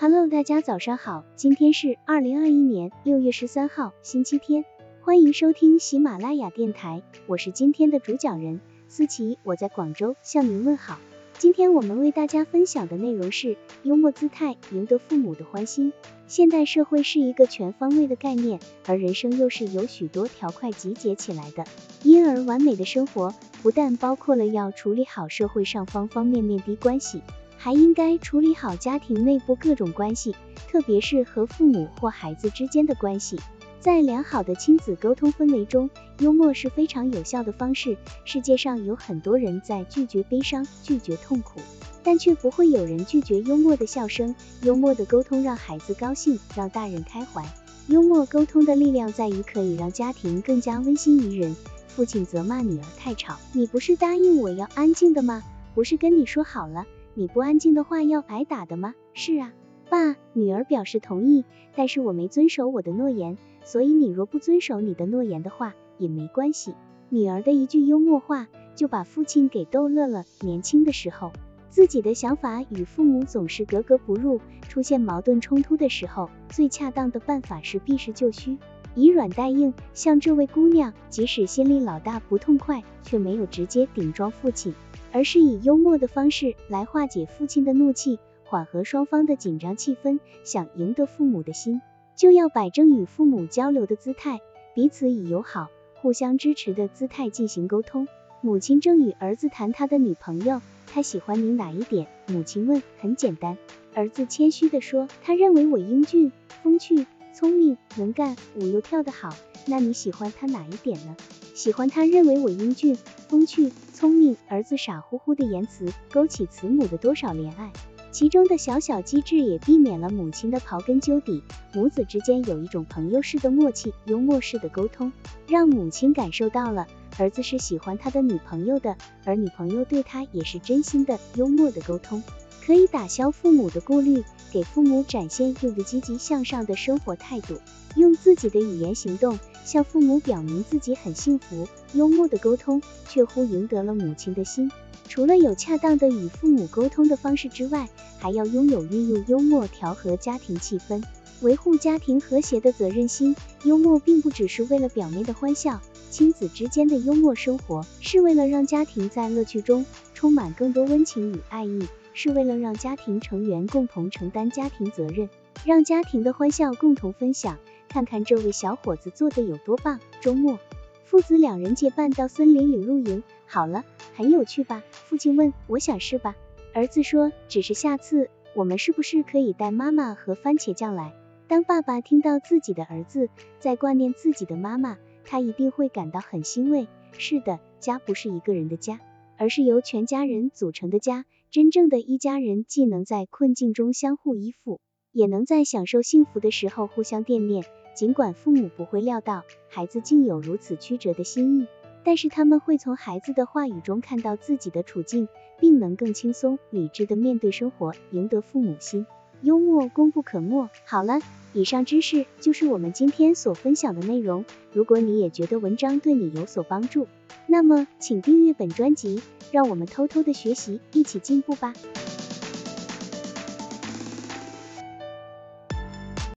Hello，大家早上好，今天是二零二一年六月十三号，星期天，欢迎收听喜马拉雅电台，我是今天的主讲人思琪，我在广州向您问好。今天我们为大家分享的内容是幽默姿态赢得父母的欢心。现代社会是一个全方位的概念，而人生又是由许多条块集结起来的，因而完美的生活不但包括了要处理好社会上方方面面的关系。还应该处理好家庭内部各种关系，特别是和父母或孩子之间的关系。在良好的亲子沟通氛围中，幽默是非常有效的方式。世界上有很多人在拒绝悲伤、拒绝痛苦，但却不会有人拒绝幽默的笑声。幽默的沟通让孩子高兴，让大人开怀。幽默沟通的力量在于可以让家庭更加温馨宜人。父亲责骂女儿太吵，你不是答应我要安静的吗？不是跟你说好了？你不安静的话要挨打的吗？是啊，爸，女儿表示同意，但是我没遵守我的诺言，所以你若不遵守你的诺言的话也没关系。女儿的一句幽默话就把父亲给逗乐了。年轻的时候，自己的想法与父母总是格格不入，出现矛盾冲突的时候，最恰当的办法是避实就虚，以软代硬。像这位姑娘，即使心里老大不痛快，却没有直接顶撞父亲。而是以幽默的方式来化解父亲的怒气，缓和双方的紧张气氛。想赢得父母的心，就要摆正与父母交流的姿态，彼此以友好、互相支持的姿态进行沟通。母亲正与儿子谈他的女朋友，他喜欢你哪一点？母亲问。很简单，儿子谦虚地说，他认为我英俊、风趣、聪明、能干，舞又跳得好。那你喜欢他哪一点呢？喜欢他认为我英俊、风趣、聪明。儿子傻乎乎的言辞勾起慈母的多少怜爱，其中的小小机智也避免了母亲的刨根究底。母子之间有一种朋友式的默契，幽默式的沟通，让母亲感受到了儿子是喜欢他的女朋友的，而女朋友对他也是真心的。幽默的沟通可以打消父母的顾虑，给父母展现一个积极向上的生活态度，用自己的语言行动。向父母表明自己很幸福，幽默的沟通却乎赢得了母亲的心。除了有恰当的与父母沟通的方式之外，还要拥有运用幽默调和家庭气氛、维护家庭和谐的责任心。幽默并不只是为了表面的欢笑，亲子之间的幽默生活是为了让家庭在乐趣中充满更多温情与爱意，是为了让家庭成员共同承担家庭责任，让家庭的欢笑共同分享。看看这位小伙子做的有多棒！周末，父子两人结伴到森林里露营。好了，很有趣吧？父亲问。我想是吧。儿子说。只是下次我们是不是可以带妈妈和番茄酱来？当爸爸听到自己的儿子在挂念自己的妈妈，他一定会感到很欣慰。是的，家不是一个人的家，而是由全家人组成的家。真正的一家人，既能在困境中相互依附，也能在享受幸福的时候互相惦念。尽管父母不会料到孩子竟有如此曲折的心意，但是他们会从孩子的话语中看到自己的处境，并能更轻松理智的面对生活，赢得父母心。幽默功不可没。好了，以上知识就是我们今天所分享的内容。如果你也觉得文章对你有所帮助，那么请订阅本专辑，让我们偷偷的学习，一起进步吧。